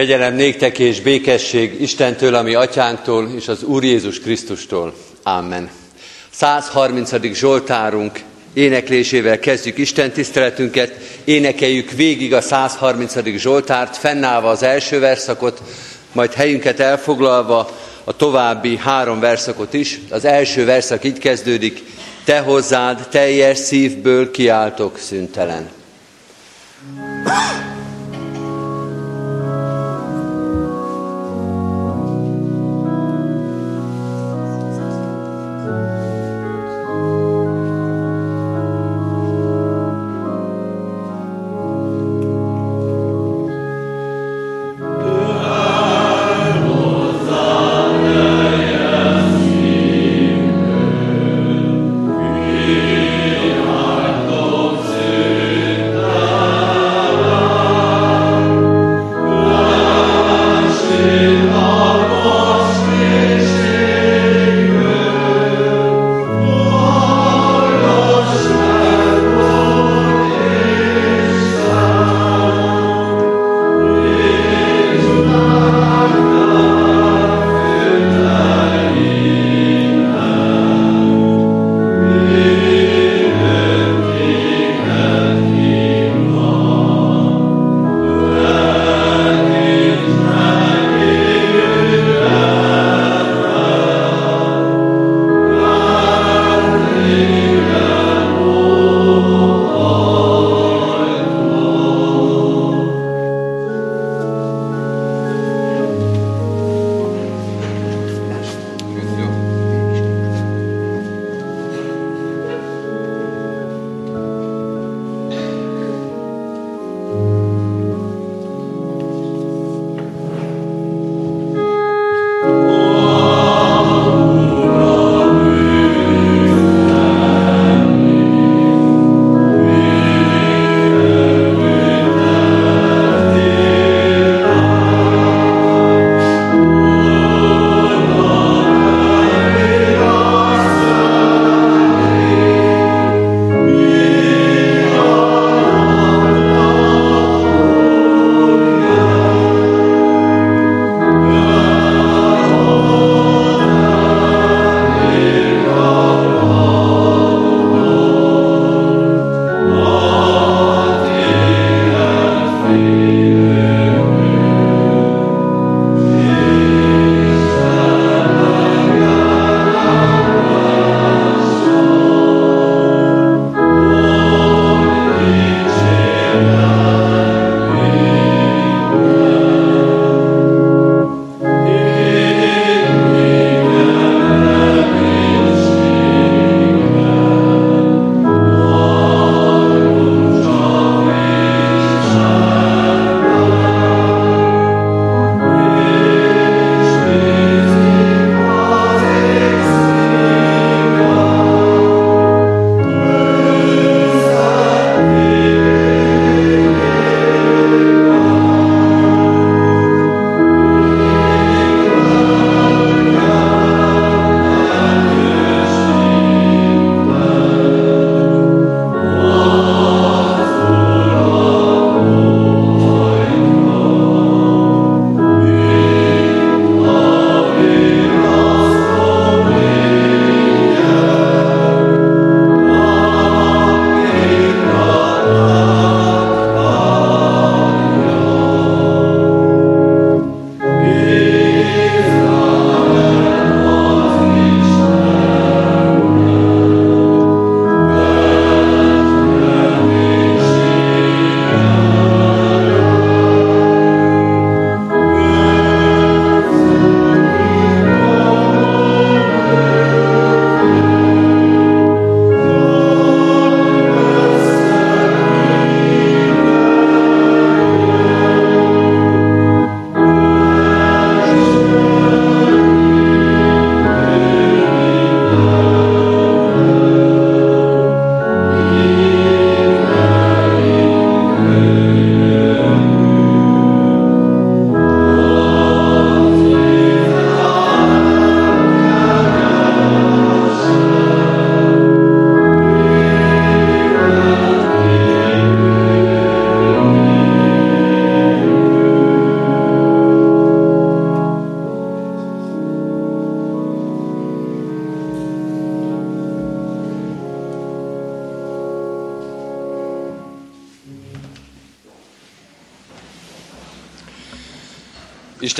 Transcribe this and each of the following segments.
Kegyelem néktek és békesség Istentől, ami atyánktól, és az Úr Jézus Krisztustól. Amen. 130. Zsoltárunk éneklésével kezdjük Isten tiszteletünket, énekeljük végig a 130. Zsoltárt, fennállva az első verszakot, majd helyünket elfoglalva a további három verszakot is. Az első verszak így kezdődik, Te hozzád teljes szívből kiáltok szüntelen.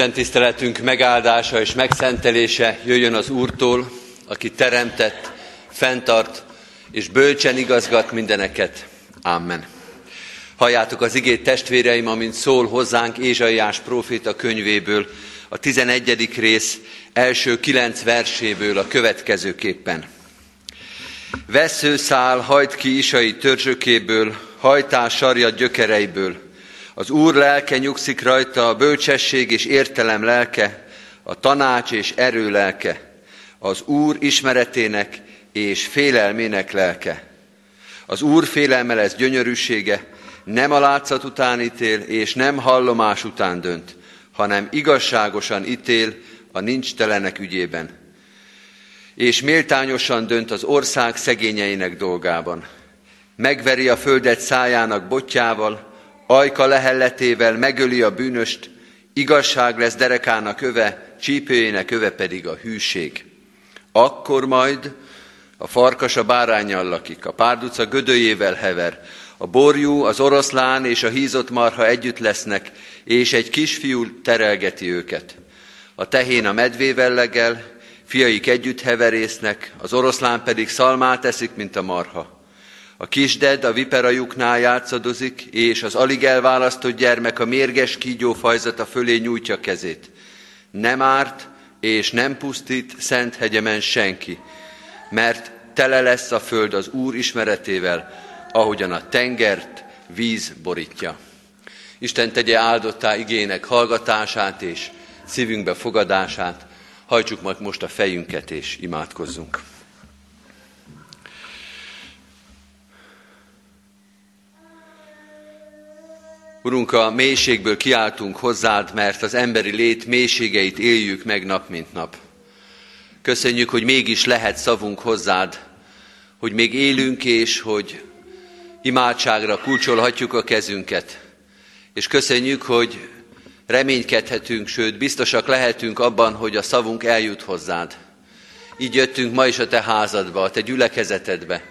Isten tiszteletünk megáldása és megszentelése jöjjön az Úrtól, aki teremtett, fenntart és bölcsen igazgat mindeneket. Amen. Halljátok az igét testvéreim, amint szól hozzánk Ézsaiás próféta könyvéből, a 11. rész első kilenc verséből a következőképpen. Veszőszál hajt ki Isai törzsökéből, hajtás sarja gyökereiből. Az Úr lelke nyugszik rajta, a bölcsesség és értelem lelke, a tanács és erő lelke, az Úr ismeretének és félelmének lelke. Az Úr félelme lesz gyönyörűsége, nem a látszat után ítél, és nem hallomás után dönt, hanem igazságosan ítél a nincs telenek ügyében. És méltányosan dönt az ország szegényeinek dolgában. Megveri a földet szájának botjával, ajka lehelletével megöli a bűnöst, igazság lesz derekának öve, csípőjének öve pedig a hűség. Akkor majd a farkas a bárányjal lakik, a párduca gödőjével hever, a borjú, az oroszlán és a hízott marha együtt lesznek, és egy kisfiú terelgeti őket. A tehén a medvével legel, fiaik együtt heverésznek, az oroszlán pedig szalmát eszik, mint a marha. A kisded a viperajuknál játszadozik, és az alig elválasztott gyermek a mérges kígyó fajzata fölé nyújtja kezét. Nem árt és nem pusztít szent hegyemen senki, mert tele lesz a föld az Úr ismeretével, ahogyan a tengert víz borítja. Isten tegye áldottá igének hallgatását és szívünkbe fogadását. Hajtsuk meg most a fejünket és imádkozzunk. Urunk, a mélységből kiáltunk hozzád, mert az emberi lét mélységeit éljük meg nap mint nap. Köszönjük, hogy mégis lehet szavunk hozzád, hogy még élünk, és hogy imádságra kulcsolhatjuk a kezünket. És köszönjük, hogy reménykedhetünk, sőt, biztosak lehetünk abban, hogy a szavunk eljut hozzád. Így jöttünk ma is a te házadba, a te gyülekezetedbe,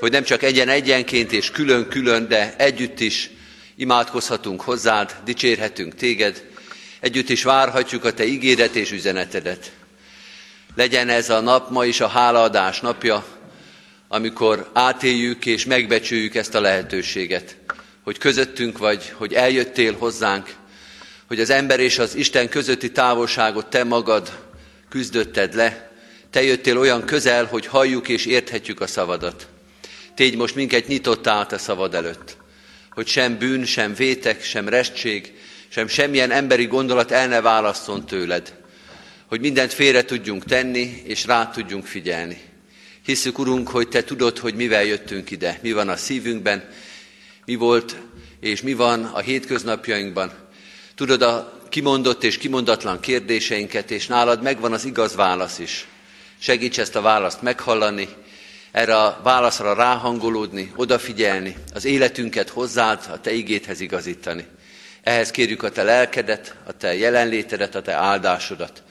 hogy nem csak egyen-egyenként és külön-külön, de együtt is imádkozhatunk hozzád, dicsérhetünk téged, együtt is várhatjuk a te ígéret és üzenetedet. Legyen ez a nap ma is a hálaadás napja, amikor átéljük és megbecsüljük ezt a lehetőséget, hogy közöttünk vagy, hogy eljöttél hozzánk, hogy az ember és az Isten közötti távolságot te magad küzdötted le, te jöttél olyan közel, hogy halljuk és érthetjük a szavadat. Tégy most minket nyitott át a szavad előtt, hogy sem bűn, sem vétek, sem restség, sem semmilyen emberi gondolat el ne válasszon tőled, hogy mindent félre tudjunk tenni, és rá tudjunk figyelni. Hiszük, Urunk, hogy Te tudod, hogy mivel jöttünk ide, mi van a szívünkben, mi volt és mi van a hétköznapjainkban. Tudod a kimondott és kimondatlan kérdéseinket, és nálad megvan az igaz válasz is. Segíts ezt a választ meghallani, erre a válaszra ráhangolódni, odafigyelni, az életünket hozzád, a Te igéthez igazítani. Ehhez kérjük a Te lelkedet, a Te jelenlétedet, a Te áldásodat.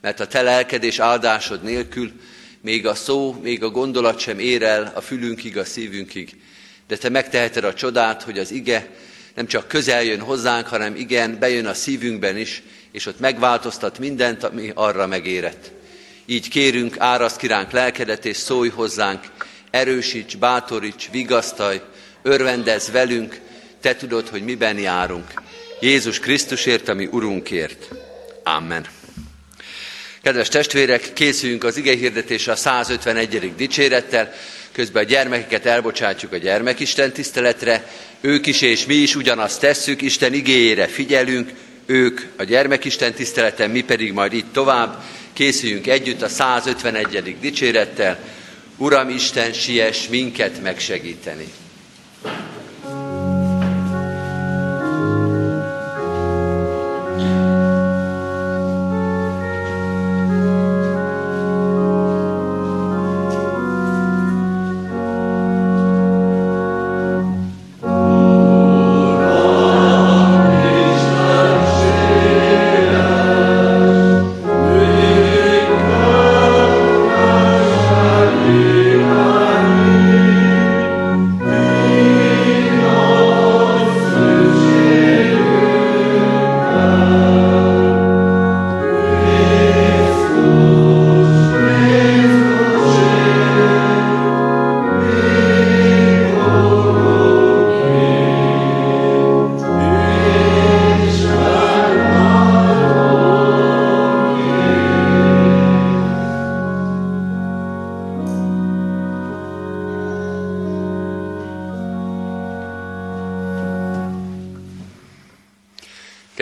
Mert a Te lelked és áldásod nélkül még a szó, még a gondolat sem ér el a fülünkig, a szívünkig. De te megteheted a csodát, hogy az ige nem csak közel jön hozzánk, hanem igen, bejön a szívünkben is, és ott megváltoztat mindent, ami arra megérett. Így kérünk, áraszt kiránk lelkedet, és szólj hozzánk, erősíts, bátoríts, vigasztalj, örvendez velünk, te tudod, hogy miben járunk. Jézus Krisztusért, ami Urunkért. Amen. Kedves testvérek, készüljünk az ige hirdetésre a 151. dicsérettel, közben a gyermekeket elbocsátjuk a gyermekisten tiszteletre, ők is és mi is ugyanazt tesszük, Isten igéjére figyelünk, ők a gyermekisten tiszteleten, mi pedig majd itt tovább, készüljünk együtt a 151. dicsérettel, Uram Isten, siess minket megsegíteni.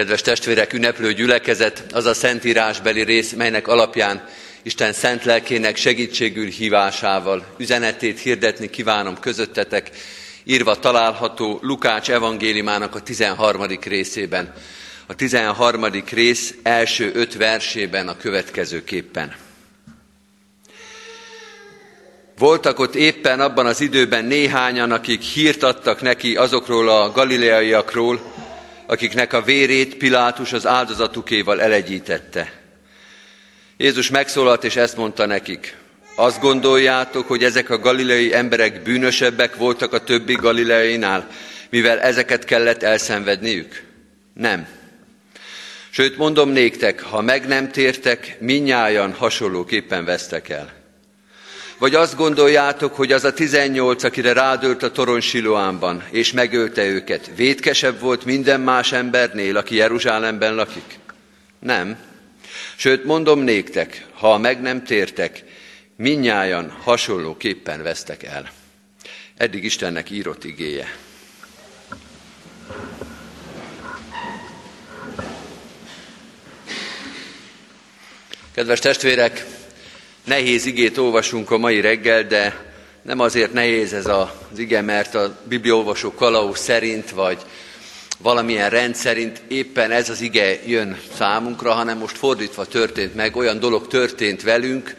Kedves testvérek, ünneplő gyülekezet, az a szentírásbeli rész, melynek alapján Isten szent lelkének segítségül hívásával üzenetét hirdetni kívánom közöttetek, írva található Lukács evangéliumának a 13. részében. A 13. rész első öt versében a következőképpen. Voltak ott éppen abban az időben néhányan, akik hírt adtak neki azokról a galileaiakról, akiknek a vérét Pilátus az áldozatukéval elegyítette. Jézus megszólalt és ezt mondta nekik. Azt gondoljátok, hogy ezek a galileai emberek bűnösebbek voltak a többi galileainál, mivel ezeket kellett elszenvedniük? Nem. Sőt, mondom néktek, ha meg nem tértek, minnyájan hasonlóképpen vesztek el. Vagy azt gondoljátok, hogy az a tizennyolc, akire rádőlt a torony Siloánban, és megölte őket, vétkesebb volt minden más embernél, aki Jeruzsálemben lakik? Nem. Sőt, mondom néktek, ha meg nem tértek, minnyájan hasonlóképpen vesztek el. Eddig Istennek írott igéje. Kedves testvérek, nehéz igét olvasunk a mai reggel, de nem azért nehéz ez az ige, mert a bibliaolvasó kalauz szerint, vagy valamilyen rend szerint éppen ez az ige jön számunkra, hanem most fordítva történt meg, olyan dolog történt velünk,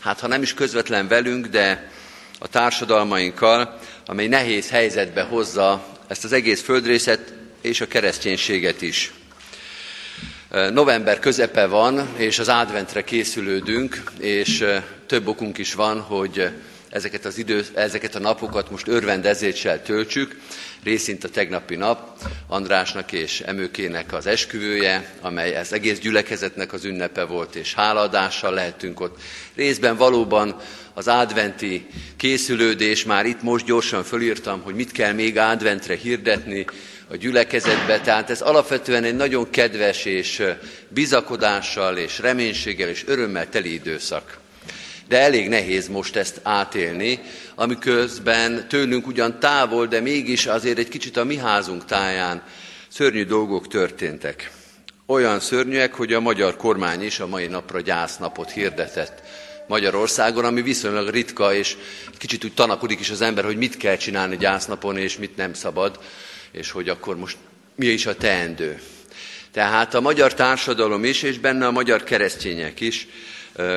hát ha nem is közvetlen velünk, de a társadalmainkkal, amely nehéz helyzetbe hozza ezt az egész földrészet és a kereszténységet is. November közepe van, és az adventre készülődünk, és több okunk is van, hogy ezeket, az idő, ezeket a napokat most örvendezéssel töltsük. Részint a tegnapi nap, Andrásnak és Emőkének az esküvője, amely ez egész gyülekezetnek az ünnepe volt, és hálaadással lehetünk ott. Részben valóban az adventi készülődés, már itt most gyorsan fölírtam, hogy mit kell még adventre hirdetni, a gyülekezetbe, tehát ez alapvetően egy nagyon kedves és bizakodással és reménységgel és örömmel teli időszak. De elég nehéz most ezt átélni, amiközben tőlünk ugyan távol, de mégis azért egy kicsit a mi házunk táján szörnyű dolgok történtek. Olyan szörnyűek, hogy a magyar kormány is a mai napra gyásznapot hirdetett Magyarországon, ami viszonylag ritka, és kicsit úgy tanakodik is az ember, hogy mit kell csinálni gyásznapon, és mit nem szabad és hogy akkor most mi is a teendő. Tehát a magyar társadalom is, és benne a magyar keresztények is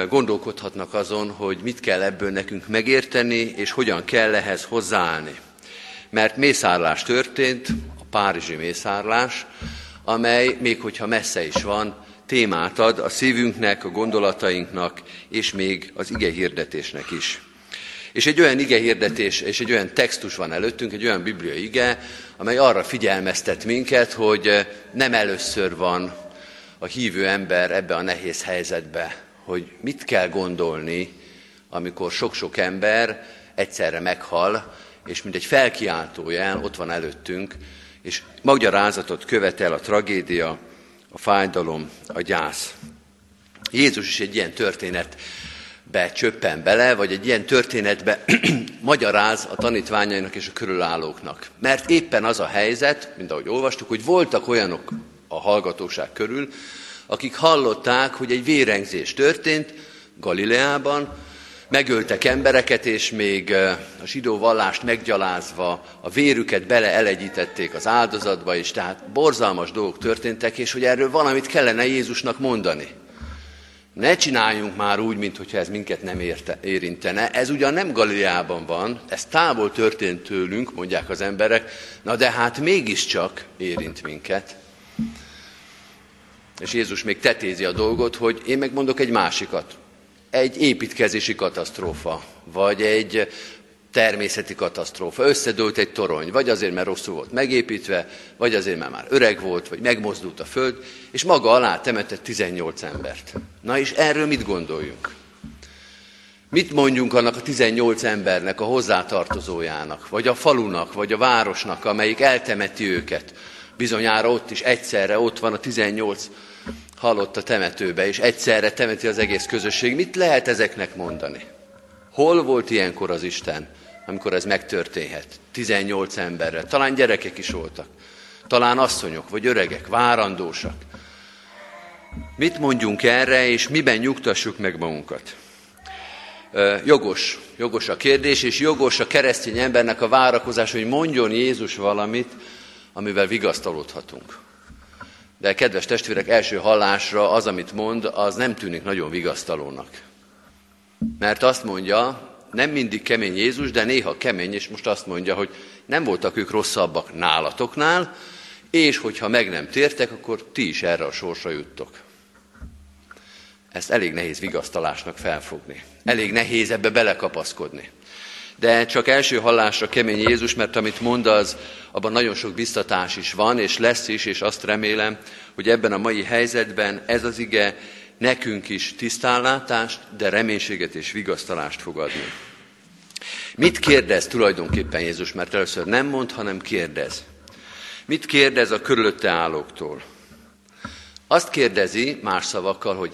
gondolkodhatnak azon, hogy mit kell ebből nekünk megérteni, és hogyan kell ehhez hozzáállni. Mert mészárlás történt, a párizsi mészárlás, amely, még hogyha messze is van, témát ad a szívünknek, a gondolatainknak, és még az ige hirdetésnek is. És egy olyan ige hirdetés, és egy olyan textus van előttünk, egy olyan bibliai ige, amely arra figyelmeztet minket, hogy eh, nem először van a hívő ember ebbe a nehéz helyzetbe, hogy mit kell gondolni, amikor sok-sok ember egyszerre meghal, és mint egy felkiáltójel ott van előttünk, és magyarázatot követel a tragédia, a fájdalom, a gyász. Jézus is egy ilyen történet be csöppen bele, vagy egy ilyen történetbe magyaráz a tanítványainak és a körülállóknak. Mert éppen az a helyzet, mint ahogy olvastuk, hogy voltak olyanok a hallgatóság körül, akik hallották, hogy egy vérengzés történt Galileában, megöltek embereket, és még a zsidó vallást meggyalázva a vérüket beleelegyítették az áldozatba, és tehát borzalmas dolgok történtek, és hogy erről valamit kellene Jézusnak mondani. Ne csináljunk már úgy, mintha ez minket nem érte, érintene. Ez ugyan nem Galileában van, ez távol történt tőlünk, mondják az emberek, na de hát mégiscsak érint minket. És Jézus még tetézi a dolgot, hogy én megmondok egy másikat. Egy építkezési katasztrófa, vagy egy természeti katasztrófa, összedőlt egy torony, vagy azért, mert rosszul volt megépítve, vagy azért, mert már öreg volt, vagy megmozdult a föld, és maga alá temetett 18 embert. Na és erről mit gondoljunk? Mit mondjunk annak a 18 embernek, a hozzátartozójának, vagy a falunak, vagy a városnak, amelyik eltemeti őket? Bizonyára ott is egyszerre ott van a 18 halott a temetőbe, és egyszerre temeti az egész közösség. Mit lehet ezeknek mondani? Hol volt ilyenkor az Isten? Amikor ez megtörténhet. 18 emberre, talán gyerekek is voltak. Talán asszonyok, vagy öregek, várandósak. Mit mondjunk erre, és miben nyugtassuk meg magunkat? Jogos, jogos a kérdés, és jogos a keresztény embernek a várakozás, hogy mondjon Jézus valamit, amivel vigasztalódhatunk. De kedves testvérek, első hallásra az, amit mond, az nem tűnik nagyon vigasztalónak. Mert azt mondja, nem mindig kemény Jézus, de néha kemény, és most azt mondja, hogy nem voltak ők rosszabbak nálatoknál, és hogyha meg nem tértek, akkor ti is erre a sorsra juttok. Ezt elég nehéz vigasztalásnak felfogni. Elég nehéz ebbe belekapaszkodni. De csak első hallásra kemény Jézus, mert amit mond, az abban nagyon sok biztatás is van, és lesz is, és azt remélem, hogy ebben a mai helyzetben ez az ige nekünk is tisztánlátást, de reménységet és vigasztalást fog adni. Mit kérdez tulajdonképpen Jézus? Mert először nem mond, hanem kérdez. Mit kérdez a körülötte állóktól? Azt kérdezi más szavakkal, hogy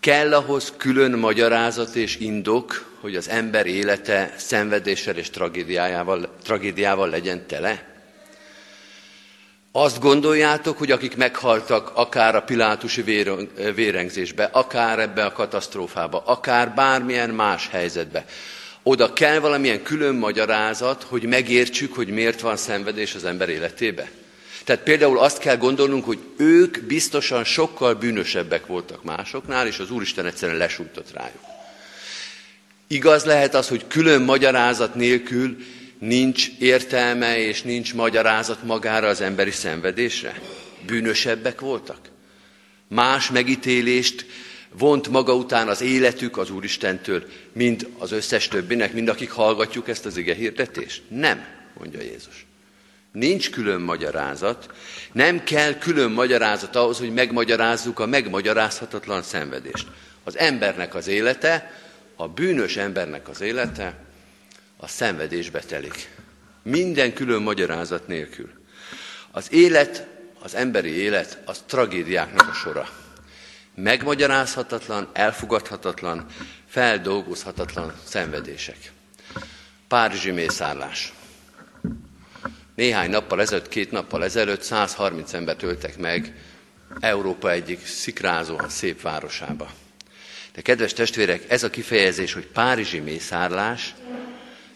kell ahhoz külön magyarázat és indok, hogy az ember élete szenvedéssel és tragédiával, tragédiával legyen tele? Azt gondoljátok, hogy akik meghaltak akár a pilátusi vérengzésbe, akár ebbe a katasztrófába, akár bármilyen más helyzetbe, oda kell valamilyen külön magyarázat, hogy megértsük, hogy miért van szenvedés az ember életébe? Tehát például azt kell gondolnunk, hogy ők biztosan sokkal bűnösebbek voltak másoknál, és az Úristen egyszerűen lesújtott rájuk. Igaz lehet az, hogy külön magyarázat nélkül nincs értelme és nincs magyarázat magára az emberi szenvedésre? Bűnösebbek voltak? Más megítélést vont maga után az életük az Úristentől, mint az összes többinek, mind akik hallgatjuk ezt az ige hirdetést? Nem, mondja Jézus. Nincs külön magyarázat, nem kell külön magyarázat ahhoz, hogy megmagyarázzuk a megmagyarázhatatlan szenvedést. Az embernek az élete, a bűnös embernek az élete a szenvedésbe telik. Minden külön magyarázat nélkül. Az élet, az emberi élet, az tragédiáknak a sora. Megmagyarázhatatlan, elfogadhatatlan, feldolgozhatatlan szenvedések. Párizsi mészárlás. Néhány nappal ezelőtt, két nappal ezelőtt 130 embert öltek meg Európa egyik szikrázóan szép városába. De kedves testvérek, ez a kifejezés, hogy párizsi mészárlás,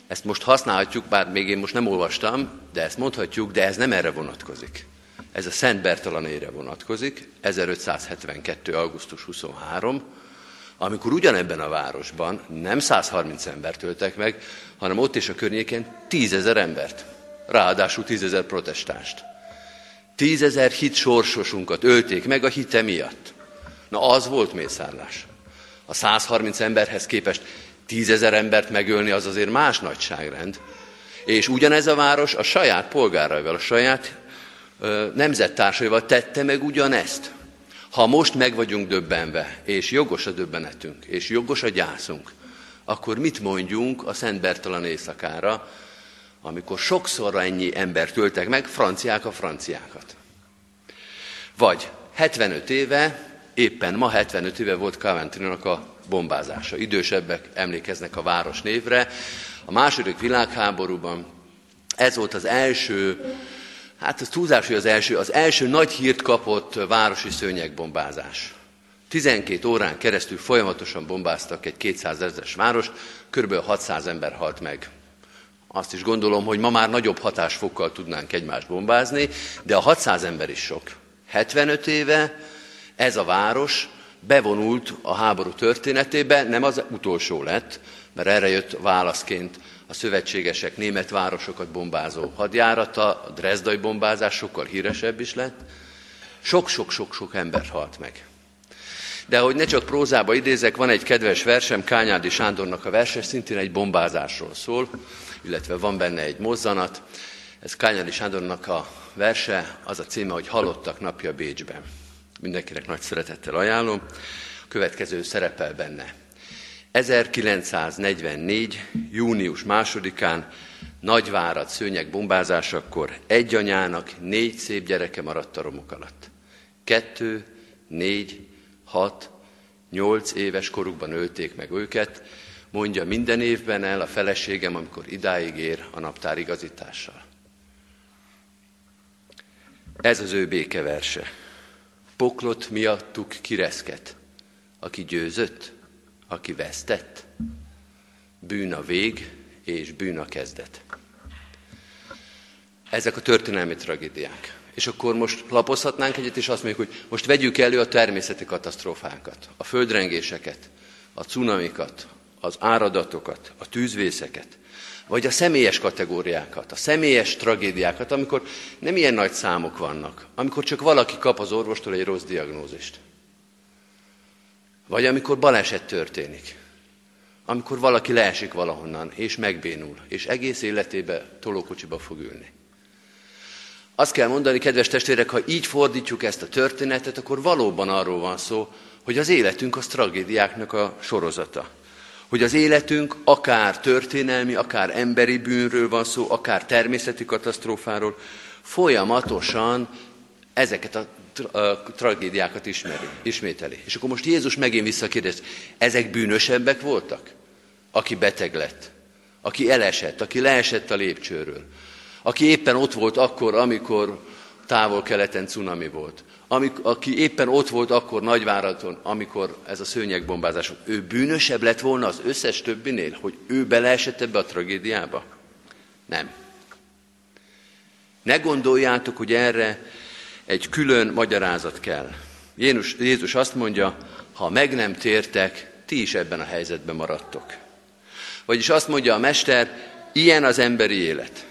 ezt most használhatjuk, bár még én most nem olvastam, de ezt mondhatjuk, de ez nem erre vonatkozik. Ez a Szent Bertalanére vonatkozik, 1572. augusztus 23, amikor ugyanebben a városban nem 130 embert öltek meg, hanem ott és a környéken tízezer embert ráadásul tízezer protestást. Tízezer hit sorsosunkat ölték meg a hite miatt. Na az volt mészárlás. A 130 emberhez képest tízezer embert megölni az azért más nagyságrend. És ugyanez a város a saját polgáraival, a saját ö, nemzettársaival tette meg ugyanezt. Ha most meg vagyunk döbbenve, és jogos a döbbenetünk, és jogos a gyászunk, akkor mit mondjunk a Szent Bertalan éjszakára, amikor sokszor ennyi ember töltek meg, franciák a franciákat. Vagy 75 éve, éppen ma 75 éve volt Coventry-nak a bombázása. Idősebbek emlékeznek a város névre. A második világháborúban ez volt az első, hát az túlzás, hogy az első, az első nagy hírt kapott városi szőnyegbombázás. 12 órán keresztül folyamatosan bombáztak egy 200 ezeres várost, kb. 600 ember halt meg azt is gondolom, hogy ma már nagyobb hatásfokkal tudnánk egymást bombázni, de a 600 ember is sok. 75 éve ez a város bevonult a háború történetébe, nem az utolsó lett, mert erre jött válaszként a szövetségesek német városokat bombázó hadjárata, a Dresdai bombázás sokkal híresebb is lett. Sok-sok-sok-sok ember halt meg. De hogy ne csak prózába idézek, van egy kedves versem, Kányádi Sándornak a verse, szintén egy bombázásról szól illetve van benne egy mozzanat. Ez Kányári Sándornak a verse, az a címe, hogy Halottak napja Bécsben. Mindenkinek nagy szeretettel ajánlom. A következő szerepel benne. 1944. június másodikán Nagyvárad szőnyeg bombázásakor egy anyának négy szép gyereke maradt a romok alatt. Kettő, négy, hat, nyolc éves korukban ölték meg őket, mondja minden évben el a feleségem, amikor idáig ér a naptár igazítással. Ez az ő békeverse. Poklot miattuk kireszket. Aki győzött, aki vesztett. Bűn a vég, és bűn a kezdet. Ezek a történelmi tragédiák. És akkor most lapozhatnánk egyet, és azt mondjuk, hogy most vegyük elő a természeti katasztrófákat, a földrengéseket, a cunamikat, az áradatokat, a tűzvészeket, vagy a személyes kategóriákat, a személyes tragédiákat, amikor nem ilyen nagy számok vannak, amikor csak valaki kap az orvostól egy rossz diagnózist. Vagy amikor baleset történik, amikor valaki leesik valahonnan, és megbénul, és egész életébe tolókocsiba fog ülni. Azt kell mondani, kedves testvérek, ha így fordítjuk ezt a történetet, akkor valóban arról van szó, hogy az életünk az tragédiáknak a sorozata. Hogy az életünk akár történelmi, akár emberi bűnről van szó, akár természeti katasztrófáról, folyamatosan ezeket a tragédiákat ismeri, ismételi. És akkor most Jézus megint visszakérdez, ezek bűnösebbek voltak? Aki beteg lett, aki elesett, aki leesett a lépcsőről, aki éppen ott volt akkor, amikor távol-keleten cunami volt, aki éppen ott volt akkor Nagyváradon, amikor ez a szőnyegbombázás volt, ő bűnösebb lett volna az összes többinél, hogy ő beleesett ebbe a tragédiába? Nem. Ne gondoljátok, hogy erre egy külön magyarázat kell. Jézus, Jézus azt mondja, ha meg nem tértek, ti is ebben a helyzetben maradtok. Vagyis azt mondja a Mester, ilyen az emberi élet.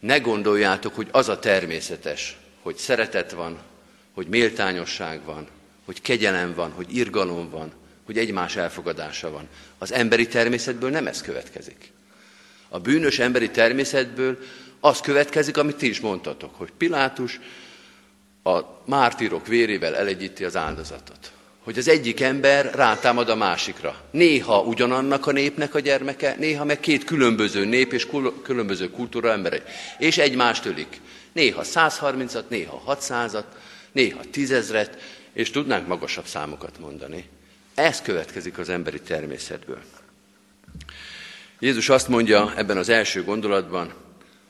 Ne gondoljátok, hogy az a természetes, hogy szeretet van, hogy méltányosság van, hogy kegyelem van, hogy irgalom van, hogy egymás elfogadása van. Az emberi természetből nem ez következik. A bűnös emberi természetből az következik, amit ti is mondtatok, hogy Pilátus a mártírok vérével elegyíti az áldozatot hogy az egyik ember rátámad a másikra. Néha ugyanannak a népnek a gyermeke, néha meg két különböző nép és különböző kultúra emberei. És egymást ölik. Néha 130-at, néha 600-at, néha tízezret, és tudnánk magasabb számokat mondani. Ez következik az emberi természetből. Jézus azt mondja ebben az első gondolatban,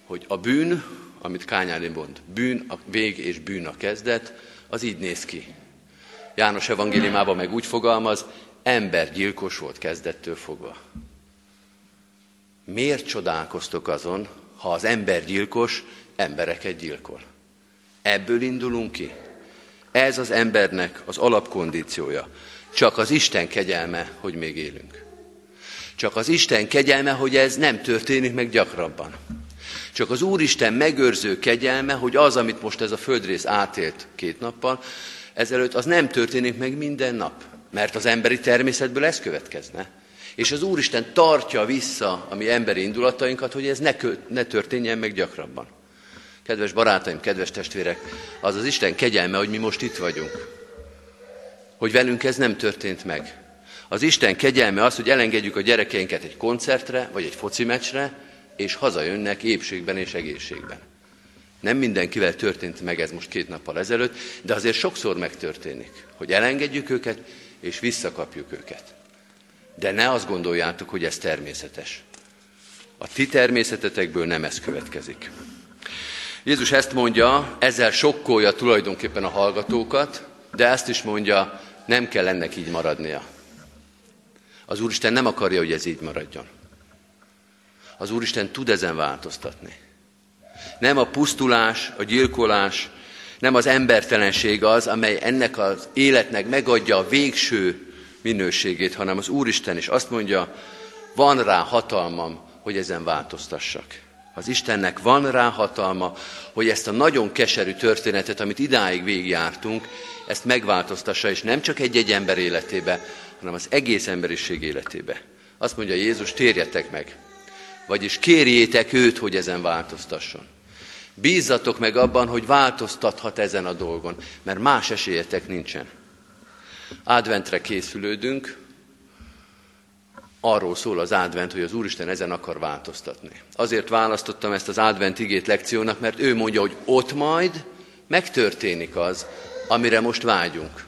hogy a bűn, amit Kányáli mond, bűn a vég és bűn a kezdet, az így néz ki. János evangéliumában meg úgy fogalmaz, embergyilkos volt kezdettől fogva. Miért csodálkoztok azon, ha az embergyilkos embereket gyilkol? Ebből indulunk ki. Ez az embernek az alapkondíciója. Csak az Isten kegyelme, hogy még élünk. Csak az Isten kegyelme, hogy ez nem történik meg gyakrabban. Csak az Úristen megőrző kegyelme, hogy az, amit most ez a földrész átélt két nappal, ezelőtt, az nem történik meg minden nap, mert az emberi természetből ez következne. És az Úristen tartja vissza a mi emberi indulatainkat, hogy ez ne, ne történjen meg gyakrabban. Kedves barátaim, kedves testvérek, az az Isten kegyelme, hogy mi most itt vagyunk. Hogy velünk ez nem történt meg. Az Isten kegyelme az, hogy elengedjük a gyerekeinket egy koncertre, vagy egy foci meccsre, és hazajönnek épségben és egészségben. Nem mindenkivel történt meg ez most két nappal ezelőtt, de azért sokszor megtörténik, hogy elengedjük őket, és visszakapjuk őket. De ne azt gondoljátok, hogy ez természetes. A ti természetetekből nem ez következik. Jézus ezt mondja, ezzel sokkolja tulajdonképpen a hallgatókat, de ezt is mondja, nem kell ennek így maradnia. Az Úristen nem akarja, hogy ez így maradjon. Az Úristen tud ezen változtatni. Nem a pusztulás, a gyilkolás, nem az embertelenség az, amely ennek az életnek megadja a végső minőségét, hanem az Úristen is azt mondja, van rá hatalmam, hogy ezen változtassak. Az Istennek van rá hatalma, hogy ezt a nagyon keserű történetet, amit idáig végigjártunk, ezt megváltoztassa, és nem csak egy-egy ember életébe, hanem az egész emberiség életébe. Azt mondja Jézus, térjetek meg, vagyis kérjétek őt, hogy ezen változtasson. Bízzatok meg abban, hogy változtathat ezen a dolgon, mert más esélyetek nincsen. Adventre készülődünk, arról szól az advent, hogy az Úristen ezen akar változtatni. Azért választottam ezt az advent igét lekciónak, mert ő mondja, hogy ott majd megtörténik az, amire most vágyunk.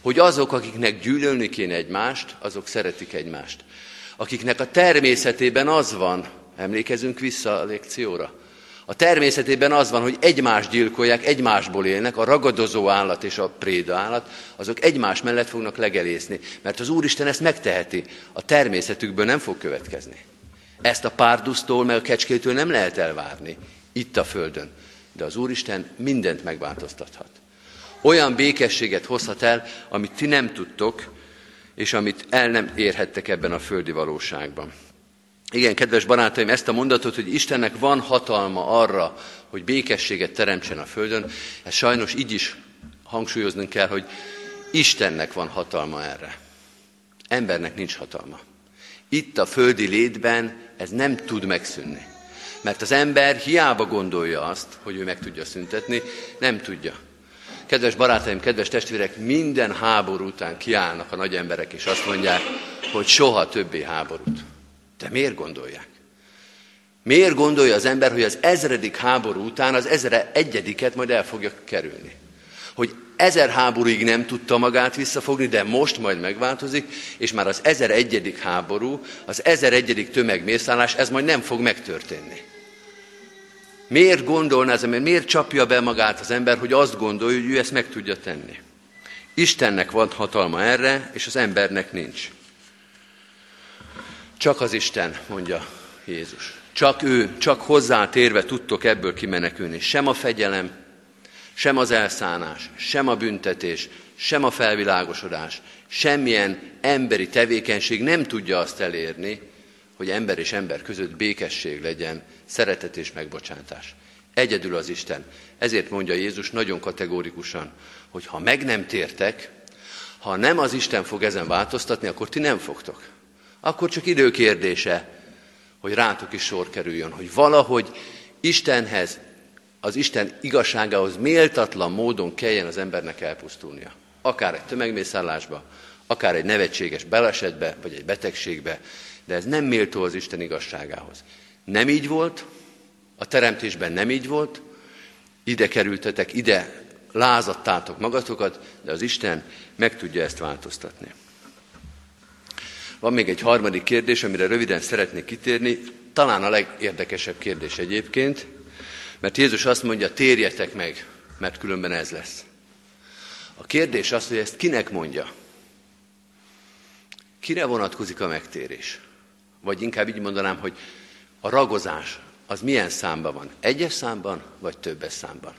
Hogy azok, akiknek gyűlölni kéne egymást, azok szeretik egymást. Akiknek a természetében az van, emlékezünk vissza a lekcióra, A természetében az van, hogy egymást gyilkolják, egymásból élnek, a ragadozó állat és a préda állat, azok egymás mellett fognak legelészni, mert az Úristen ezt megteheti, a természetükből nem fog következni. Ezt a párdusztól, meg a kecskétől nem lehet elvárni, itt a Földön. De az Úristen mindent megváltoztathat. Olyan békességet hozhat el, amit ti nem tudtok, és amit el nem érhettek ebben a földi valóságban. Igen, kedves barátaim, ezt a mondatot, hogy Istennek van hatalma arra, hogy békességet teremtsen a Földön, ez sajnos így is hangsúlyoznunk kell, hogy Istennek van hatalma erre. Embernek nincs hatalma. Itt a földi létben ez nem tud megszűnni. Mert az ember hiába gondolja azt, hogy ő meg tudja szüntetni, nem tudja. Kedves barátaim, kedves testvérek, minden háború után kiállnak a nagy emberek, és azt mondják, hogy soha többé háborút. De miért gondolják? Miért gondolja az ember, hogy az ezredik háború után az ezre egyediket majd el fogja kerülni? Hogy ezer háborúig nem tudta magát visszafogni, de most majd megváltozik, és már az ezer egyedik háború, az ezer egyedik tömegmészállás, ez majd nem fog megtörténni. Miért gondolna ez, miért csapja be magát az ember, hogy azt gondolja, hogy ő ezt meg tudja tenni? Istennek van hatalma erre, és az embernek nincs. Csak az Isten, mondja Jézus. Csak ő, csak hozzátérve tudtok ebből kimenekülni. Sem a fegyelem, sem az elszánás, sem a büntetés, sem a felvilágosodás, semmilyen emberi tevékenység nem tudja azt elérni, hogy ember és ember között békesség legyen, szeretet és megbocsátás. Egyedül az Isten. Ezért mondja Jézus nagyon kategórikusan, hogy ha meg nem tértek, ha nem az Isten fog ezen változtatni, akkor ti nem fogtok. Akkor csak időkérdése, hogy rátok is sor kerüljön, hogy valahogy Istenhez, az Isten igazságához méltatlan módon kelljen az embernek elpusztulnia. Akár egy tömegmészállásba, akár egy nevetséges belesetbe, vagy egy betegségbe, de ez nem méltó az Isten igazságához. Nem így volt, a teremtésben nem így volt, ide kerültetek, ide lázadtátok magatokat, de az Isten meg tudja ezt változtatni. Van még egy harmadik kérdés, amire röviden szeretnék kitérni, talán a legérdekesebb kérdés egyébként, mert Jézus azt mondja, térjetek meg, mert különben ez lesz. A kérdés az, hogy ezt kinek mondja. Kire vonatkozik a megtérés? Vagy inkább így mondanám, hogy a ragozás az milyen számban van? Egyes számban, vagy többes számban?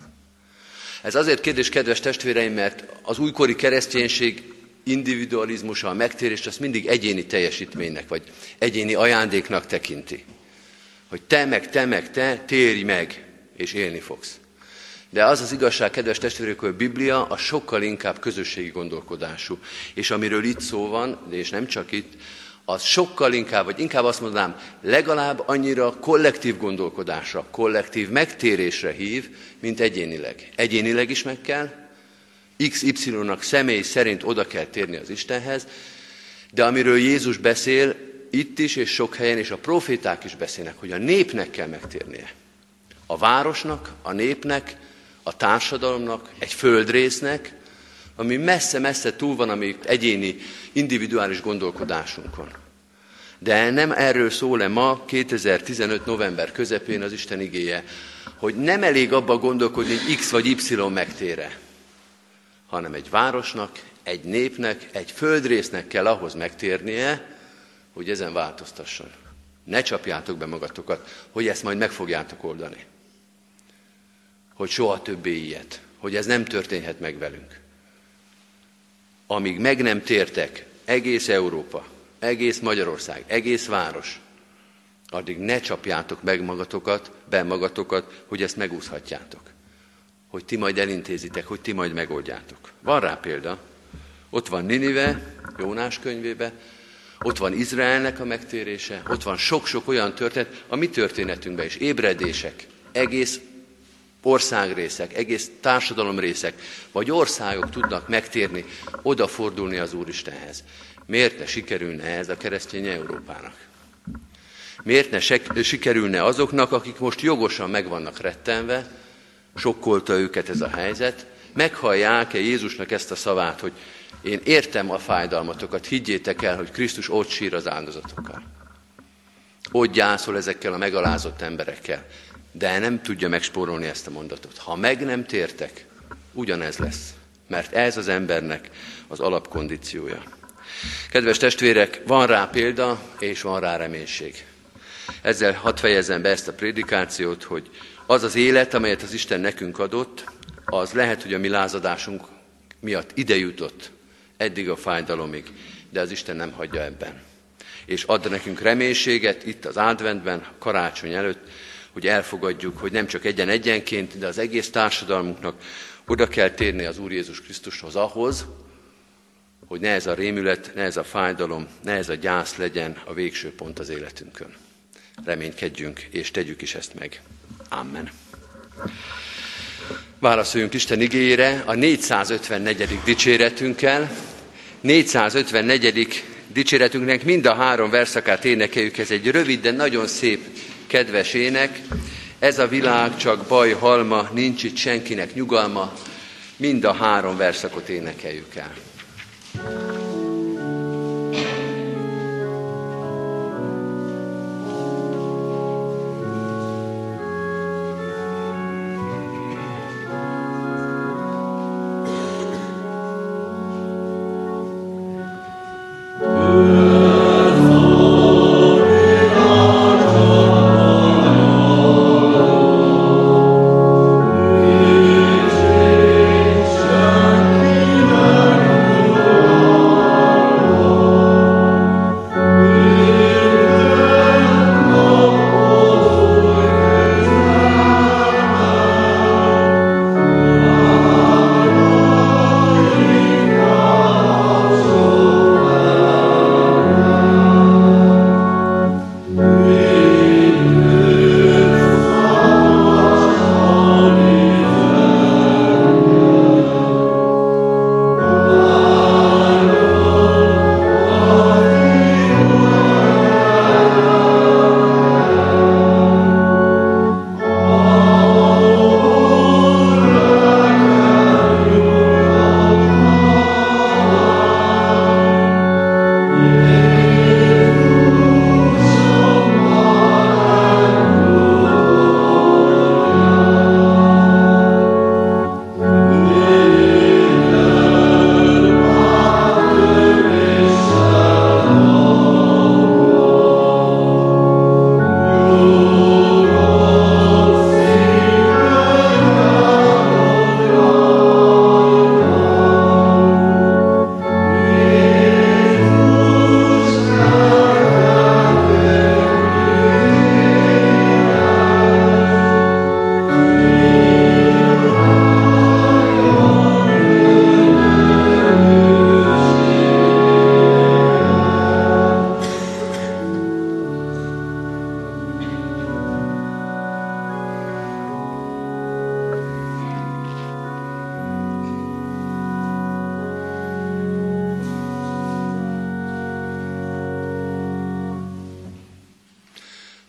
Ez azért kérdés, kedves testvéreim, mert az újkori kereszténység individualizmusa, a megtérést, azt mindig egyéni teljesítménynek, vagy egyéni ajándéknak tekinti. Hogy te meg, te meg, te térj meg, és élni fogsz. De az az igazság, kedves testvérek, hogy a Biblia a sokkal inkább közösségi gondolkodású. És amiről itt szó van, és nem csak itt, az sokkal inkább, vagy inkább azt mondanám, legalább annyira kollektív gondolkodásra, kollektív megtérésre hív, mint egyénileg. Egyénileg is meg kell, XY-nak személy szerint oda kell térni az Istenhez, de amiről Jézus beszél, itt is és sok helyen, és a proféták is beszélnek, hogy a népnek kell megtérnie. A városnak, a népnek, a társadalomnak, egy földrésznek, ami messze-messze túl van a mi egyéni, individuális gondolkodásunkon. De nem erről szól-e ma, 2015. november közepén az Isten igéje, hogy nem elég abba gondolkodni, hogy X vagy Y megtére, hanem egy városnak, egy népnek, egy földrésznek kell ahhoz megtérnie, hogy ezen változtasson. Ne csapjátok be magatokat, hogy ezt majd meg fogjátok oldani. Hogy soha többé ilyet, hogy ez nem történhet meg velünk. Amíg meg nem tértek egész Európa, egész Magyarország, egész város, addig ne csapjátok meg magatokat, be magatokat, hogy ezt megúszhatjátok hogy ti majd elintézitek, hogy ti majd megoldjátok. Van rá példa. Ott van Ninive, Jónás könyvébe, ott van Izraelnek a megtérése, ott van sok-sok olyan történet, a mi történetünkben is, ébredések, egész országrészek, egész társadalomrészek, vagy országok tudnak megtérni, odafordulni az Úristenhez. Miért ne sikerülne ez a keresztény Európának? Miért ne sikerülne azoknak, akik most jogosan meg vannak rettenve, sokkolta őket ez a helyzet, meghallják-e Jézusnak ezt a szavát, hogy én értem a fájdalmatokat, higgyétek el, hogy Krisztus ott sír az áldozatokkal. Ott gyászol ezekkel a megalázott emberekkel. de nem tudja megspórolni ezt a mondatot. Ha meg nem tértek, ugyanez lesz, mert ez az embernek az alapkondíciója. Kedves testvérek, van rá példa, és van rá reménység. Ezzel hadd fejezem be ezt a prédikációt, hogy az az élet, amelyet az Isten nekünk adott, az lehet, hogy a mi lázadásunk miatt ide jutott, eddig a fájdalomig, de az Isten nem hagyja ebben. És ad nekünk reménységet itt az adventben, karácsony előtt, hogy elfogadjuk, hogy nem csak egyen-egyenként, de az egész társadalmunknak oda kell térni az Úr Jézus Krisztushoz ahhoz, hogy ne ez a rémület, ne ez a fájdalom, ne ez a gyász legyen a végső pont az életünkön. Reménykedjünk, és tegyük is ezt meg. Amen. Válaszoljunk Isten igényére a 454. dicséretünkkel. 454. dicséretünknek mind a három verszakát énekeljük. Ez egy rövid, de nagyon szép, kedves ének. Ez a világ csak baj, halma, nincs itt senkinek nyugalma. Mind a három verszakot énekeljük el.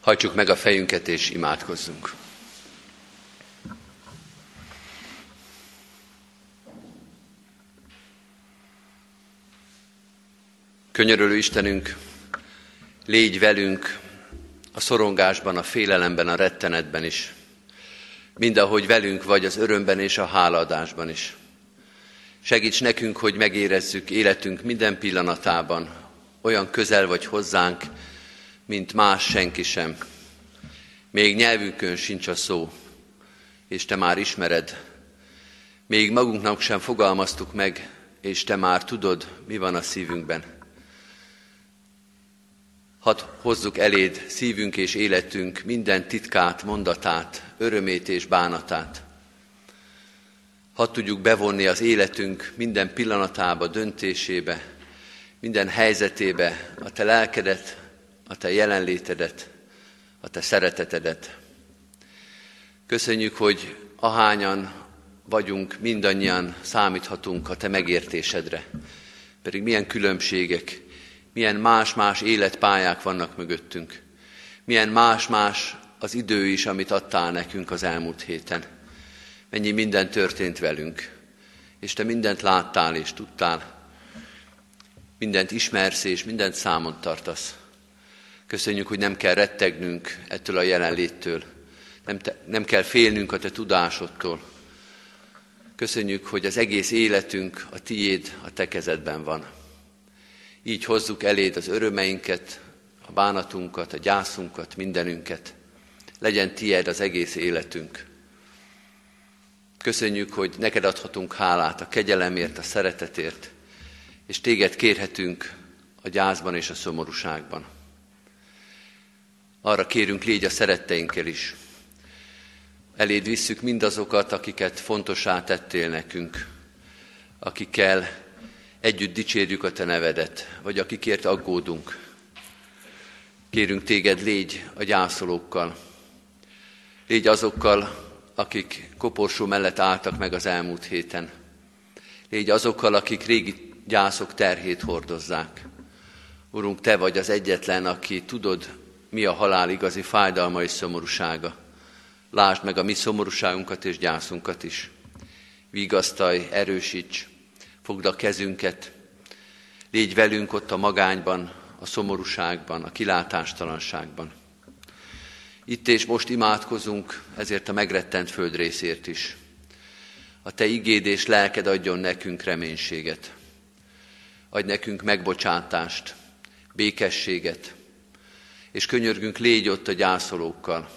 Hajtsuk meg a fejünket és imádkozzunk. Könyörülő Istenünk, légy velünk a szorongásban, a félelemben, a rettenetben is, mind ahogy velünk vagy az örömben és a hálaadásban is. Segíts nekünk, hogy megérezzük életünk minden pillanatában, olyan közel vagy hozzánk, mint más senki sem. Még nyelvükön sincs a szó, és te már ismered. Még magunknak sem fogalmaztuk meg, és te már tudod, mi van a szívünkben. Hadd hozzuk eléd szívünk és életünk minden titkát, mondatát, örömét és bánatát. Hadd tudjuk bevonni az életünk minden pillanatába, döntésébe, minden helyzetébe a te lelkedet, a Te jelenlétedet, a Te szeretetedet. Köszönjük, hogy ahányan vagyunk, mindannyian számíthatunk a Te megértésedre. Pedig milyen különbségek, milyen más-más életpályák vannak mögöttünk. Milyen más-más az idő is, amit adtál nekünk az elmúlt héten. Mennyi minden történt velünk, és Te mindent láttál és tudtál. Mindent ismersz és mindent számon tartasz. Köszönjük, hogy nem kell rettegnünk ettől a jelenléttől. Nem, te, nem kell félnünk a Te tudásodtól. Köszönjük, hogy az egész életünk a Tiéd, a Te kezedben van. Így hozzuk eléd az örömeinket, a bánatunkat, a gyászunkat, mindenünket. Legyen Tied az egész életünk. Köszönjük, hogy neked adhatunk hálát a kegyelemért, a szeretetért, és téged kérhetünk a gyászban és a szomorúságban. Arra kérünk, légy a szeretteinkkel is. Eléd visszük mindazokat, akiket fontosá tettél nekünk, akikkel együtt dicsérjük a Te nevedet, vagy akikért aggódunk. Kérünk Téged, légy a gyászolókkal, légy azokkal, akik koporsó mellett álltak meg az elmúlt héten. Légy azokkal, akik régi gyászok terhét hordozzák. Urunk, Te vagy az egyetlen, aki tudod, mi a halál igazi fájdalma és szomorúsága. Lásd meg a mi szomorúságunkat és gyászunkat is. Vigasztalj, erősíts, fogd a kezünket, légy velünk ott a magányban, a szomorúságban, a kilátástalanságban. Itt és most imádkozunk ezért a megrettent földrészért is. A Te igéd és lelked adjon nekünk reménységet. Adj nekünk megbocsátást, békességet, és könyörgünk légy ott a gyászolókkal,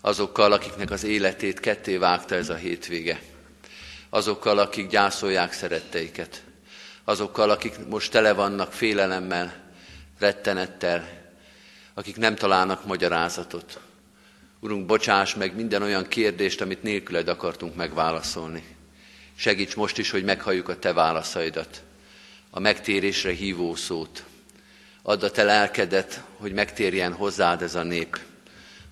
azokkal, akiknek az életét ketté vágta ez a hétvége, azokkal, akik gyászolják szeretteiket, azokkal, akik most tele vannak félelemmel, rettenettel, akik nem találnak magyarázatot. Urunk, bocsáss meg minden olyan kérdést, amit nélküled akartunk megválaszolni. Segíts most is, hogy meghalljuk a Te válaszaidat, a megtérésre hívó szót. Add a Te lelkedet, hogy megtérjen hozzád ez a nép,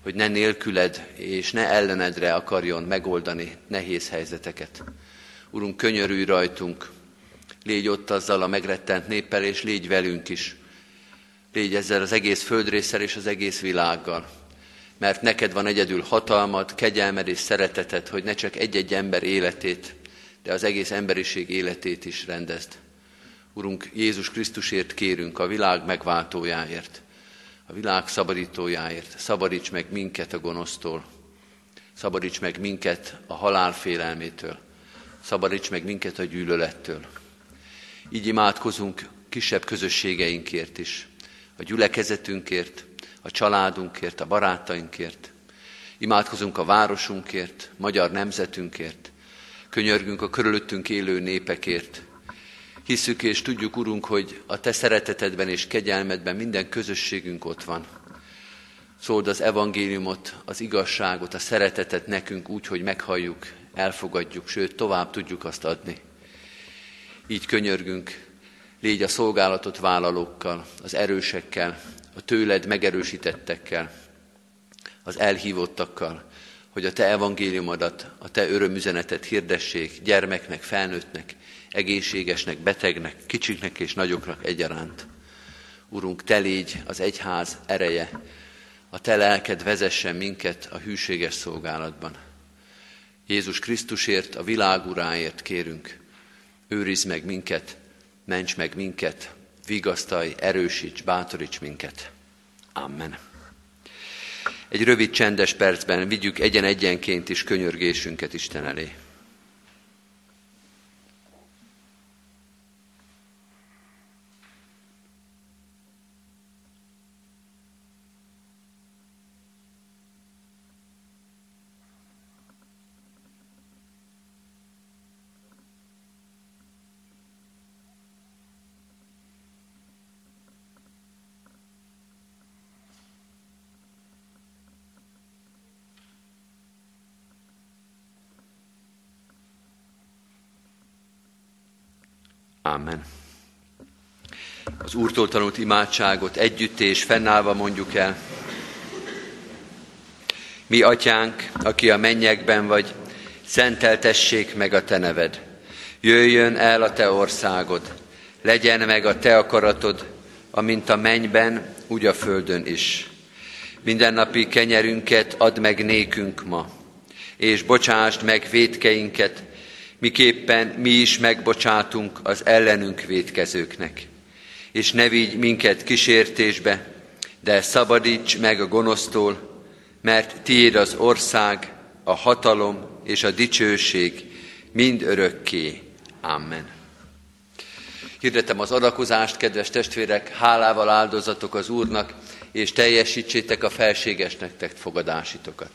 hogy ne nélküled és ne ellenedre akarjon megoldani nehéz helyzeteket. Urunk, könyörülj rajtunk, légy ott azzal a megrettent néppel, és légy velünk is, Légy ezzel az egész földrészsel és az egész világgal. Mert neked van egyedül hatalmad, kegyelmed és szereteted, hogy ne csak egy-egy ember életét, de az egész emberiség életét is rendezd. Urunk, Jézus Krisztusért kérünk, a világ megváltójáért, a világ szabadítójáért. Szabadíts meg minket a gonosztól, szabadíts meg minket a halál félelmétől, szabadíts meg minket a gyűlölettől. Így imádkozunk kisebb közösségeinkért is, a gyülekezetünkért, a családunkért, a barátainkért. Imádkozunk a városunkért, magyar nemzetünkért. Könyörgünk a körülöttünk élő népekért. Hiszük és tudjuk, Urunk, hogy a Te szeretetedben és kegyelmedben minden közösségünk ott van. Szóld az evangéliumot, az igazságot, a szeretetet nekünk úgy, hogy meghalljuk, elfogadjuk, sőt, tovább tudjuk azt adni. Így könyörgünk, Légy a szolgálatot vállalókkal, az erősekkel, a tőled megerősítettekkel, az elhívottakkal, hogy a te evangéliumodat, a te örömüzenetet hirdessék gyermeknek, felnőttnek, egészségesnek, betegnek, kicsiknek és nagyoknak egyaránt. Urunk, te légy az egyház ereje, a te lelked vezessen minket a hűséges szolgálatban. Jézus Krisztusért, a világ uráért kérünk, őrizd meg minket, ments meg minket, vigasztalj, erősíts, bátoríts minket. Amen. Egy rövid csendes percben vigyük egyen-egyenként is könyörgésünket Isten elé. Amen. Az Úrtól tanult imádságot együtt és fennállva mondjuk el. Mi, atyánk, aki a mennyekben vagy, szenteltessék meg a te neved. Jöjjön el a te országod, legyen meg a te akaratod, amint a mennyben, úgy a földön is. Mindennapi kenyerünket add meg nékünk ma, és bocsásd meg védkeinket, miképpen mi is megbocsátunk az ellenünk védkezőknek. És ne vigy minket kísértésbe, de szabadíts meg a gonosztól, mert tiéd az ország, a hatalom és a dicsőség mind örökké. Amen. Hirdetem az adakozást, kedves testvérek, hálával áldozatok az Úrnak, és teljesítsétek a felséges nektek fogadásitokat.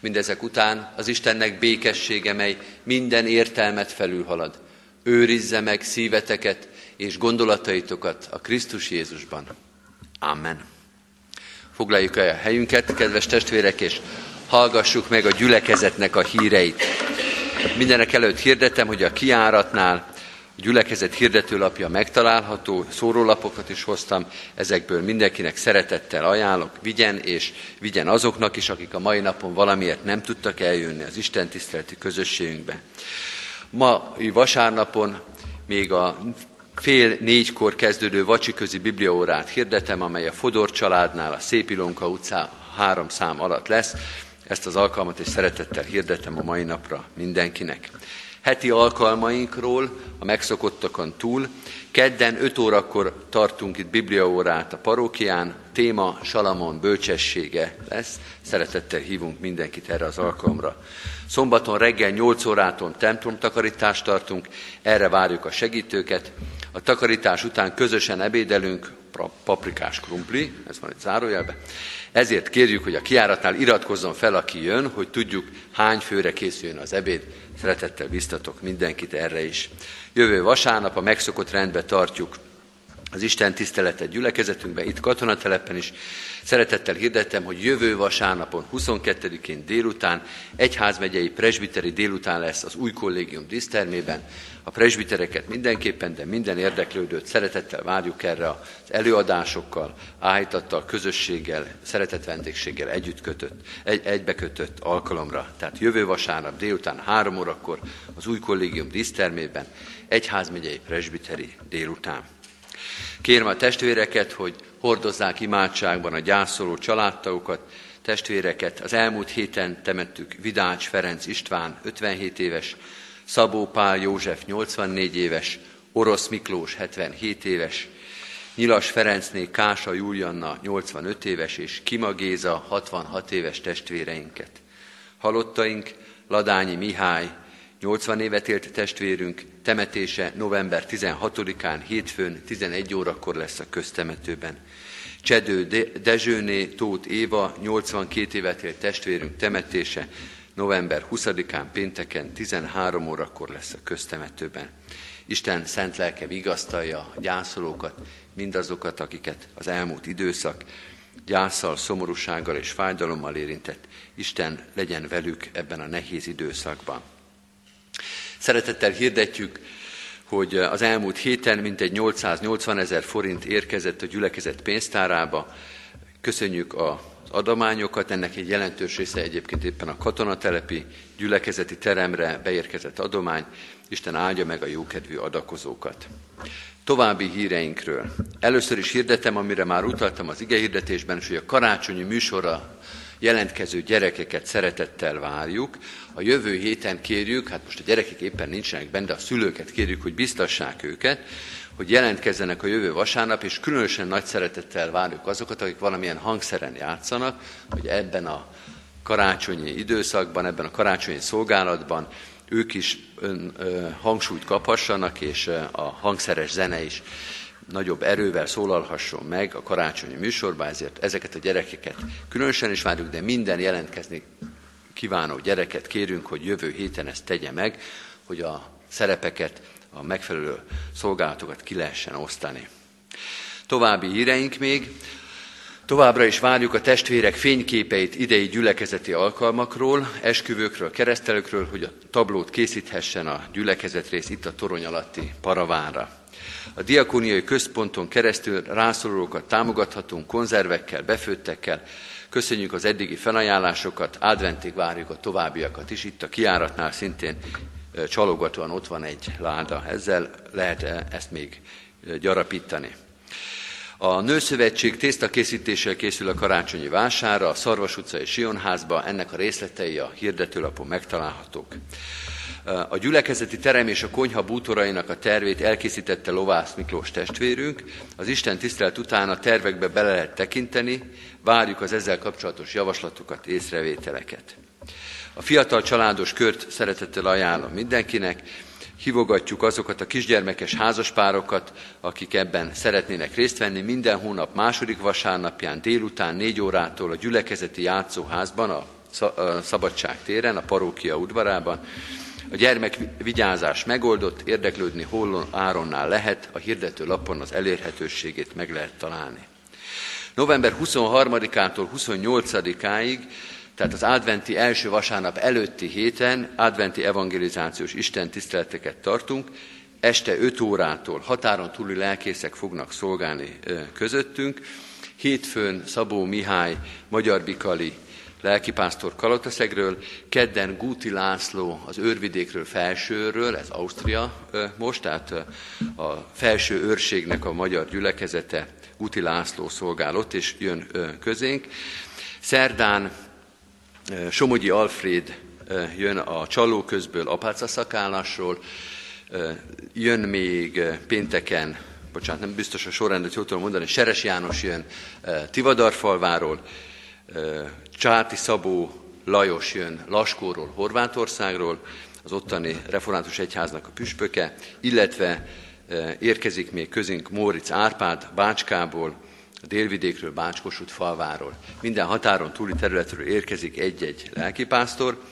Mindezek után az Istennek békessége, mely minden értelmet felülhalad, őrizze meg szíveteket és gondolataitokat a Krisztus Jézusban. Amen. Foglaljuk el a helyünket, kedves testvérek, és hallgassuk meg a gyülekezetnek a híreit. Mindenek előtt hirdetem, hogy a kiáratnál gyülekezet hirdetőlapja megtalálható, szórólapokat is hoztam, ezekből mindenkinek szeretettel ajánlok, vigyen, és vigyen azoknak is, akik a mai napon valamiért nem tudtak eljönni az Isten tiszteleti közösségünkbe. Ma vasárnapon még a fél négykor kezdődő vacsiközi bibliaórát hirdetem, amely a Fodor családnál a Szép Ilonka utcá három szám alatt lesz. Ezt az alkalmat és szeretettel hirdetem a mai napra mindenkinek. Heti alkalmainkról, a megszokottakon túl, kedden 5 órakor tartunk itt bibliaórát a parókián, téma Salamon bölcsessége lesz, szeretettel hívunk mindenkit erre az alkalomra. Szombaton reggel 8 órától templomtakarítást tartunk, erre várjuk a segítőket. A takarítás után közösen ebédelünk, paprikás krumpli, ez van egy zárójelben. Ezért kérjük, hogy a kiáratnál iratkozzon fel, aki jön, hogy tudjuk, hány főre készüljön az ebéd. Szeretettel biztatok mindenkit erre is. Jövő vasárnap a megszokott rendbe tartjuk az Isten tiszteletet gyülekezetünkben, itt katonatelepen is. Szeretettel hirdettem, hogy jövő vasárnapon, 22-én délután egyházmegyei presbiteri délután lesz az új kollégium dísztermében. A presbitereket mindenképpen, de minden érdeklődőt szeretettel várjuk erre az előadásokkal, áhítattal, közösséggel, szeretett vendégséggel együtt kötött, egy, egybekötött alkalomra. Tehát jövő vasárnap délután három órakor az új kollégium dísztermében, egyházmegyei presbiteri délután. Kérem a testvéreket, hogy hordozzák imádságban a gyászoló családtagokat, testvéreket. Az elmúlt héten temettük Vidács Ferenc István, 57 éves, Szabó Pál József, 84 éves, Orosz Miklós, 77 éves, Nyilas Ferencné Kása Julianna, 85 éves, és Kima Géza, 66 éves testvéreinket. Halottaink Ladányi Mihály, 80 évet élt testvérünk, temetése november 16-án, hétfőn 11 órakor lesz a köztemetőben. Csedő Dezsőné Tóth Éva, 82 évet élt testvérünk temetése november 20-án, pénteken 13 órakor lesz a köztemetőben. Isten szent lelke vigasztalja a gyászolókat, mindazokat, akiket az elmúlt időszak gyászsal, szomorúsággal és fájdalommal érintett. Isten legyen velük ebben a nehéz időszakban. Szeretettel hirdetjük, hogy az elmúlt héten mintegy 880 ezer forint érkezett a gyülekezet pénztárába. Köszönjük az adományokat, ennek egy jelentős része egyébként éppen a katonatelepi gyülekezeti teremre beérkezett adomány. Isten áldja meg a jókedvű adakozókat. További híreinkről. Először is hirdetem, amire már utaltam az igehirdetésben, hogy a karácsonyi műsorra jelentkező gyerekeket szeretettel várjuk. A jövő héten kérjük, hát most a gyerekek éppen nincsenek benne, de a szülőket kérjük, hogy biztassák őket, hogy jelentkezzenek a jövő vasárnap, és különösen nagy szeretettel várjuk azokat, akik valamilyen hangszeren játszanak, hogy ebben a karácsonyi időszakban, ebben a karácsonyi szolgálatban ők is ön, ö, hangsúlyt kaphassanak, és a hangszeres zene is nagyobb erővel szólalhasson meg a karácsonyi műsorban, ezért ezeket a gyerekeket különösen is várjuk, de minden jelentkezni kívánó gyereket kérünk, hogy jövő héten ezt tegye meg, hogy a szerepeket, a megfelelő szolgálatokat ki lehessen osztani. További híreink még. Továbbra is várjuk a testvérek fényképeit idei gyülekezeti alkalmakról, esküvőkről, keresztelőkről, hogy a tablót készíthessen a gyülekezetrész itt a torony alatti paravánra. A diakóniai központon keresztül rászorulókat támogathatunk konzervekkel, befőttekkel. Köszönjük az eddigi felajánlásokat, adventig várjuk a továbbiakat is. Itt a kiáratnál szintén csalogatóan ott van egy láda. Ezzel lehet ezt még gyarapítani. A Nőszövetség tésztakészítéssel készül a karácsonyi vására, a Szarvas utca és Sionházba, ennek a részletei a hirdetőlapon megtalálhatók. A gyülekezeti terem és a konyha bútorainak a tervét elkészítette Lovász Miklós testvérünk. Az Isten tisztelet után a tervekbe bele lehet tekinteni, várjuk az ezzel kapcsolatos javaslatokat, észrevételeket. A fiatal családos kört szeretettel ajánlom mindenkinek, hívogatjuk azokat a kisgyermekes házaspárokat, akik ebben szeretnének részt venni. Minden hónap második vasárnapján délután négy órától a gyülekezeti játszóházban, a Szabadság téren, a parókia udvarában. A gyermek vigyázás megoldott, érdeklődni hollon áronnál lehet, a hirdető lapon az elérhetőségét meg lehet találni. November 23-ától 28-áig tehát az adventi első vasárnap előtti héten adventi evangelizációs Isten tiszteleteket tartunk. Este 5 órától határon túli lelkészek fognak szolgálni közöttünk. Hétfőn Szabó Mihály, Magyar Bikali, lelkipásztor Kalotaszegről, kedden Gúti László az őrvidékről, felsőről, ez Ausztria most, tehát a felső őrségnek a magyar gyülekezete Gúti László szolgálott, és jön közénk. Szerdán Somogyi Alfred jön a csaló közből apáca szakállásról, jön még pénteken, bocsánat, nem biztos a sorrendet jól tudom mondani, Seres János jön Tivadarfalváról, Csáti Szabó Lajos jön Laskóról, Horvátországról, az ottani református egyháznak a püspöke, illetve érkezik még közünk Móricz Árpád Bácskából, a délvidékről, Bácskosút falváról. Minden határon túli területről érkezik egy-egy lelkipásztor.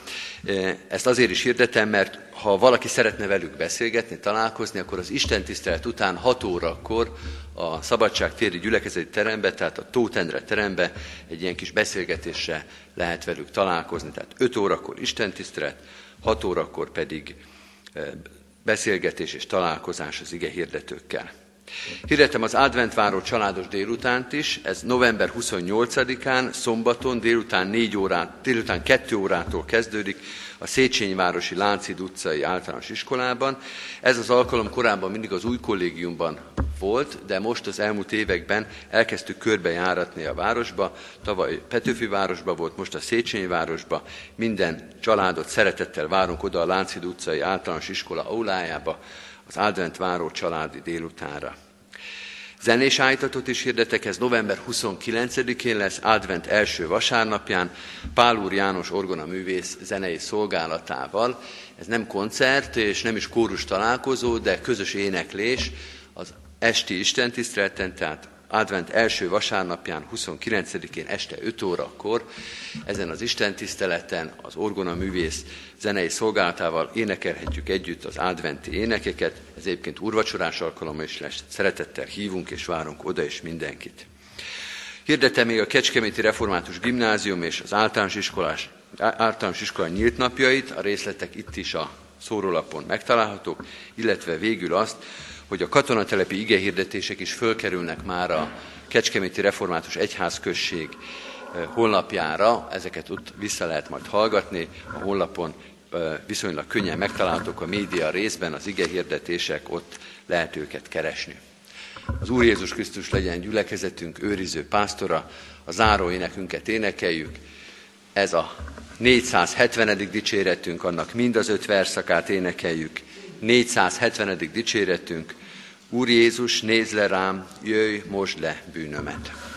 E, ezt azért is hirdetem, mert ha valaki szeretne velük beszélgetni, találkozni, akkor az Isten tisztelet után 6 órakor a Szabadság téri gyülekezeti terembe, tehát a Tótendre terembe egy ilyen kis beszélgetésre lehet velük találkozni. Tehát 5 órakor Isten tisztelet, 6 órakor pedig e, beszélgetés és találkozás az ige hirdetőkkel. Hirdetem az adventváró családos délutánt is, ez november 28-án, szombaton délután 4 órát, délután 2 órától kezdődik a Széchenyi-városi Láncid utcai általános iskolában. Ez az alkalom korábban mindig az új kollégiumban volt, de most az elmúlt években elkezdtük körbejáratni a városba. Tavaly Petőfi városba volt, most a Széchenyi városba. Minden családot szeretettel várunk oda a Láncid utcai általános iskola aulájába, az Advent váró családi délutánra. Zenés állítatot is hirdetek, ez november 29-én lesz, Advent első vasárnapján, Pál úr János orgona művész zenei szolgálatával. Ez nem koncert és nem is kórus találkozó, de közös éneklés az esti istentiszteleten, tehát advent első vasárnapján, 29-én este 5 órakor, ezen az Isten tiszteleten az orgona művész zenei szolgálatával énekelhetjük együtt az adventi énekeket. Ez egyébként úrvacsorás alkalom is lesz. Szeretettel hívunk és várunk oda is mindenkit. Hirdetem még a Kecskeméti Református Gimnázium és az általános, iskolás, általános iskola nyílt napjait, a részletek itt is a szórólapon megtalálhatók, illetve végül azt, hogy a katonatelepi igehirdetések is fölkerülnek már a Kecskeméti Református Egyházközség eh, honlapjára, ezeket ott vissza lehet majd hallgatni, a honlapon eh, viszonylag könnyen megtalálhatók a média részben, az igehirdetések, ott lehet őket keresni. Az Úr Jézus Krisztus legyen gyülekezetünk, őriző pásztora, a záró énekünket énekeljük, ez a 470. dicséretünk, annak mind az öt verszakát énekeljük, 470. dicséretünk, Úr Jézus, nézz le rám, jöjj, most le bűnömet.